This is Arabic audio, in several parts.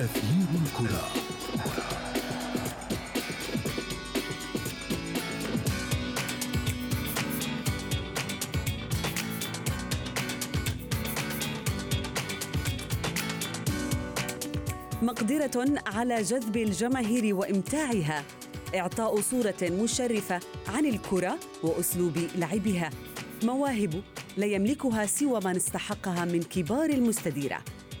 أثير الكرة. مقدرة على جذب الجماهير وإمتاعها. إعطاء صورة مشرفة عن الكرة وأسلوب لعبها. مواهب لا يملكها سوى من استحقها من كبار المستديرة.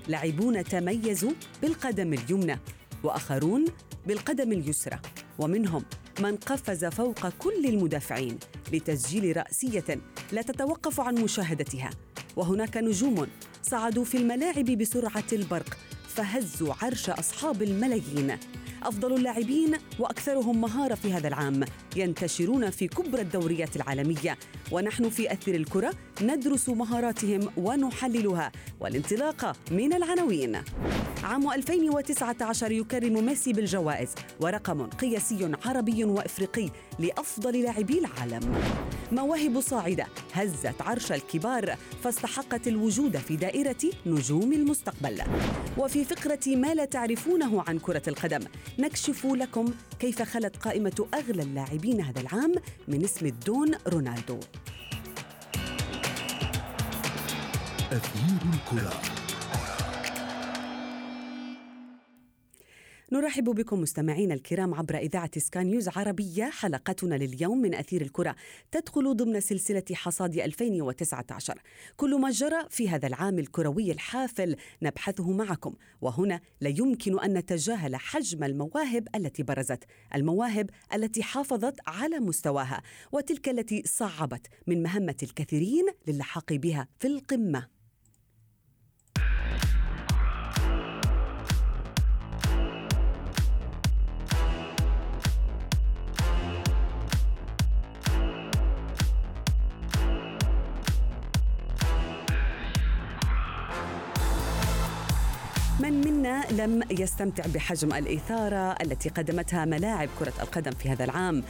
لاعبون تميزوا بالقدم اليمنى وآخرون بالقدم اليسرى. ومنهم من قفز فوق كل المدافعين لتسجيل رأسية لا تتوقف عن مشاهدتها. وهناك نجوم صعدوا في الملاعب بسرعة البرق فهزوا عرش أصحاب الملايين. أفضل اللاعبين وأكثرهم مهارة في هذا العام ينتشرون في كبرى الدوريات العالمية ونحن في أثر الكرة ندرس مهاراتهم ونحللها والانطلاقة من العناوين عام 2019 يكرم ميسي بالجوائز ورقم قياسي عربي وإفريقي لأفضل لاعبي العالم. مواهب صاعدة هزت عرش الكبار فاستحقت الوجود في دائرة نجوم المستقبل. وفي فقرة ما لا تعرفونه عن كرة القدم نكشف لكم كيف خلت قائمة أغلى اللاعبين هذا العام من اسم الدون رونالدو. أثير الكرة نرحب بكم مستمعينا الكرام عبر إذاعة سكاي نيوز عربية حلقتنا لليوم من أثير الكرة تدخل ضمن سلسلة حصاد 2019 كل ما جرى في هذا العام الكروي الحافل نبحثه معكم وهنا لا يمكن أن نتجاهل حجم المواهب التي برزت المواهب التي حافظت على مستواها وتلك التي صعبت من مهمة الكثيرين للحاق بها في القمة. من منا لم يستمتع بحجم الإثارة التي قدمتها ملاعب كرة القدم في هذا العام.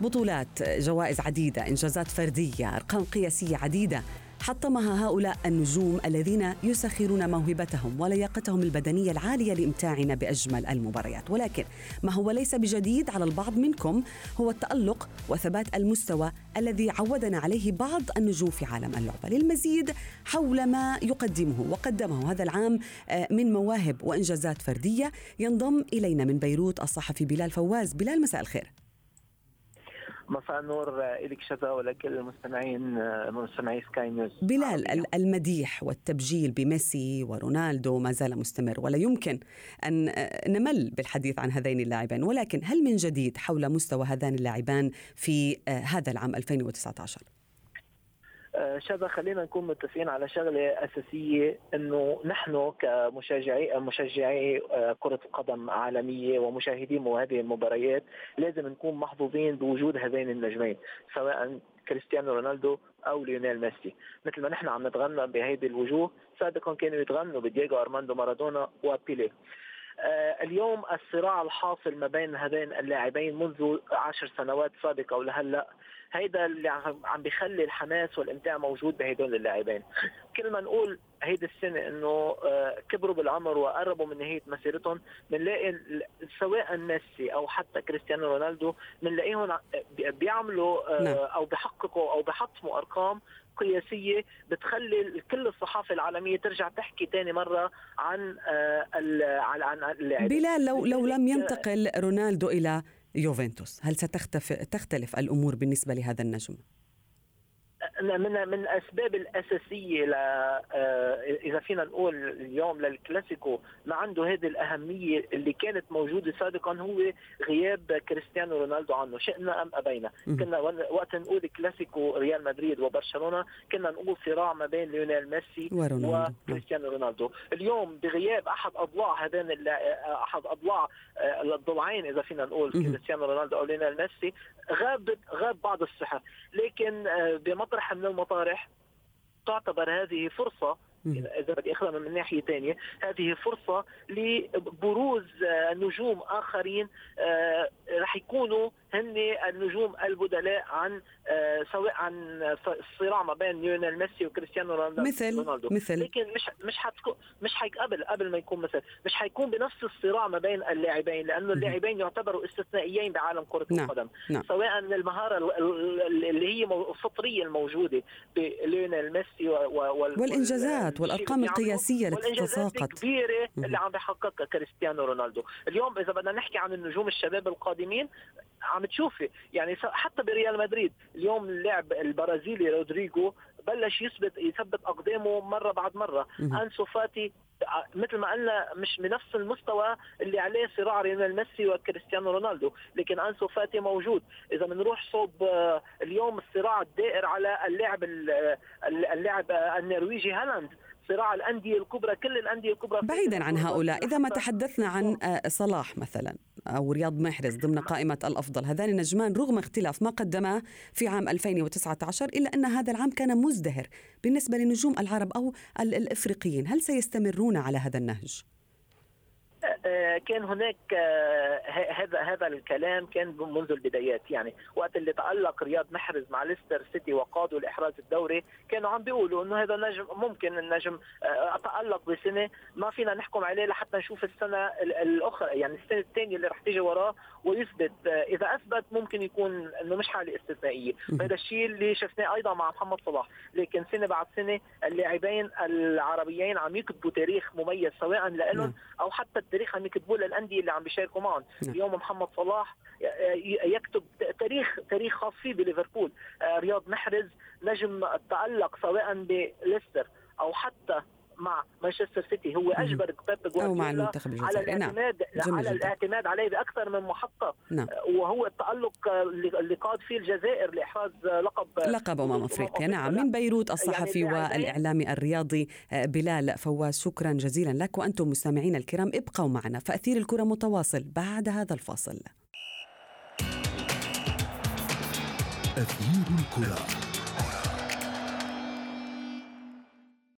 بطولات جوائز عديدة إنجازات فردية أرقام قياسية عديدة. حطمها هؤلاء النجوم الذين يسخرون موهبتهم ولياقتهم البدنية العالية لإمتاعنا بأجمل المباريات، ولكن ما هو ليس بجديد على البعض منكم هو التألق وثبات المستوى الذي عودنا عليه بعض النجوم في عالم اللعبة، للمزيد حول ما يقدمه وقدمه هذا العام آه، من مواهب وإنجازات فردية ينضم إلينا من بيروت الصحفي بلال فواز، بلال مساء الخير. مساء النور لك شذا ولكل المستمعين مستمعي سكاي نيوز. بلال المديح والتبجيل بميسي ورونالدو ما زال مستمر ولا يمكن أن نمل بالحديث عن هذين اللاعبين. ولكن هل من جديد حول مستوى هذان اللاعبان في هذا العام 2019 شذا خلينا نكون متفقين على شغلة أساسية إنه نحن كمشجعي مشجعي آه، كرة القدم عالمية ومشاهدين هذه المباريات لازم نكون محظوظين بوجود هذين النجمين سواء كريستيانو رونالدو أو ليونيل ميسي. مثل ما نحن عم نتغنى بهيدي الوجوه سابقا كانوا يتغنوا بدييغو أرماندو مارادونا وبيلي اليوم الصراع الحاصل ما بين هذين اللاعبين منذ عشر سنوات سابقة ولهلا هيدا اللي عم بيخلي الحماس والإمتاع موجود بهدول اللاعبين كل ما نقول هيدي السنة إنه آه، كبروا بالعمر وقربوا من نهاية مسيرتهم بنلاقي سواء ميسي أو حتى كريستيانو رونالدو بنلاقيهم بيعملوا آه، نعم. أو بيحققوا أو بيحطموا أرقام قياسية بتخلي كل الصحافة العالمية ترجع تحكي ثاني مرة عن آه، عن اللاعبين بلال لو لو لم ينتقل رونالدو إلى يوفنتوس هل ستختلف الأمور بالنسبة لهذا النجم؟ من من الأسباب الأساسية ل آه، إذا فينا نقول اليوم للكلاسيكو ما عنده هذه الأهمية اللي كانت موجودة سابقا هو غياب كريستيانو رونالدو عنه. شئنا أم أبينا؟ كنا وقت نقول كلاسيكو ريال مدريد وبرشلونة كنا نقول صراع ما بين ليونيل ميسي وكريستيانو رونالدو. اليوم بغياب أحد أضلاع هذين أحد أضلاع آه، الضلعين إذا فينا نقول كريستيانو رونالدو أو ليونيل ميسي غاب غاب بعض السحر لكن آه، بمطرح من المطارح تعتبر هذه فرصة اذا بدي أخذها من ناحية ثانية هذه فرصة لبروز آه، نجوم آخرين آه، رح يكونوا هن النجوم البدلاء عن آه، سواء عن الصراع ما بين ليونيل ميسي وكريستيانو رونالدو. مثل مثل. لكن مش مش حتكون مش حيك قبل قبل ما يكون مثل مش حيكون بنفس الصراع ما بين اللاعبين لأنه اللاعبين يعتبروا استثنائيين بعالم كرة نعم. القدم. نعم. سواء المهارة اللي هي الفطريه الموجودة بليونيل ميسي والإنجازات. والأرقام القياسية التي تتساقط كبيره اللي عم بيحققها كريستيانو رونالدو. اليوم إذا بدنا نحكي عن النجوم الشباب القادمين عم تشوفي يعني حتى بريال مدريد اليوم اللاعب البرازيلي رودريجو بلش يثبت يثبت أقدامه مرة بعد مرة. أنسو فاتي مثل ما قلنا مش بنفس المستوى اللي عليه صراع ريال ميسي وكريستيانو رونالدو. لكن أنسو فاتي موجود. إذا بنروح صوب آه، اليوم الصراع الدائر على اللاعب اللاعب النرويجي هالاند. صراع الأندية الكبرى كل الأندية الكبرى بعيدا عن هؤلاء. إذا ما تحدثنا عن آه، صلاح مثلا أو رياض محرز ضمن قائمة الأفضل هذان النجمان رغم اختلاف ما قدما في عام 2019 إلا أن هذا العام كان مزدهر بالنسبة لنجوم العرب أو الإفريقيين. هل سيستمرون على هذا النهج؟ كان هناك آه، هذا هذا الكلام كان منذ البدايات يعني. وقت اللي تألق رياض محرز مع ليستر سيتي وقادوا الاحراز الدوري كانوا عم بيقولوا إنه هذا النجم ممكن النجم آه، تالق بسنة ما فينا نحكم عليه لحتى نشوف السنة الأخرى يعني السنة الثانية اللي رح تيجي وراه ويثبت إذا أثبت ممكن يكون إنه مش حالة استثنائية. هذا الشيء اللي شفناه أيضا مع محمد صلاح. لكن سنة بعد سنة اللاعبين العربيين عم يكتبوا تاريخ مميز سواء لهم أو حتى التاريخ عم يكتبوه للأندية اللي عم بيشاركوا معهم نعم. اليوم محمد صلاح يكتب تاريخ تاريخ خاص فيه بليفربول آه، رياض محرز نجم تالق سواء بليستر أو حتى مع مانشستر سيتي. هو أجبر بيب جوارديولا الجزائري. نعم. على الاعتماد نعم. على الاعتماد عليه بأكثر من محطه نعم. وهو التألق اللي قاد فيه الجزائر لإحراز لقب لقب امم أفريقيا. نعم. من بيروت الصحفي يعني والاعلامي الرياضي آه، بلال فواز. شكرا جزيلا لك وأنتم مستمعينا الكرام. ابقوا معنا. فأثير الكرة متواصل بعد هذا الفاصل. أثير الكرة.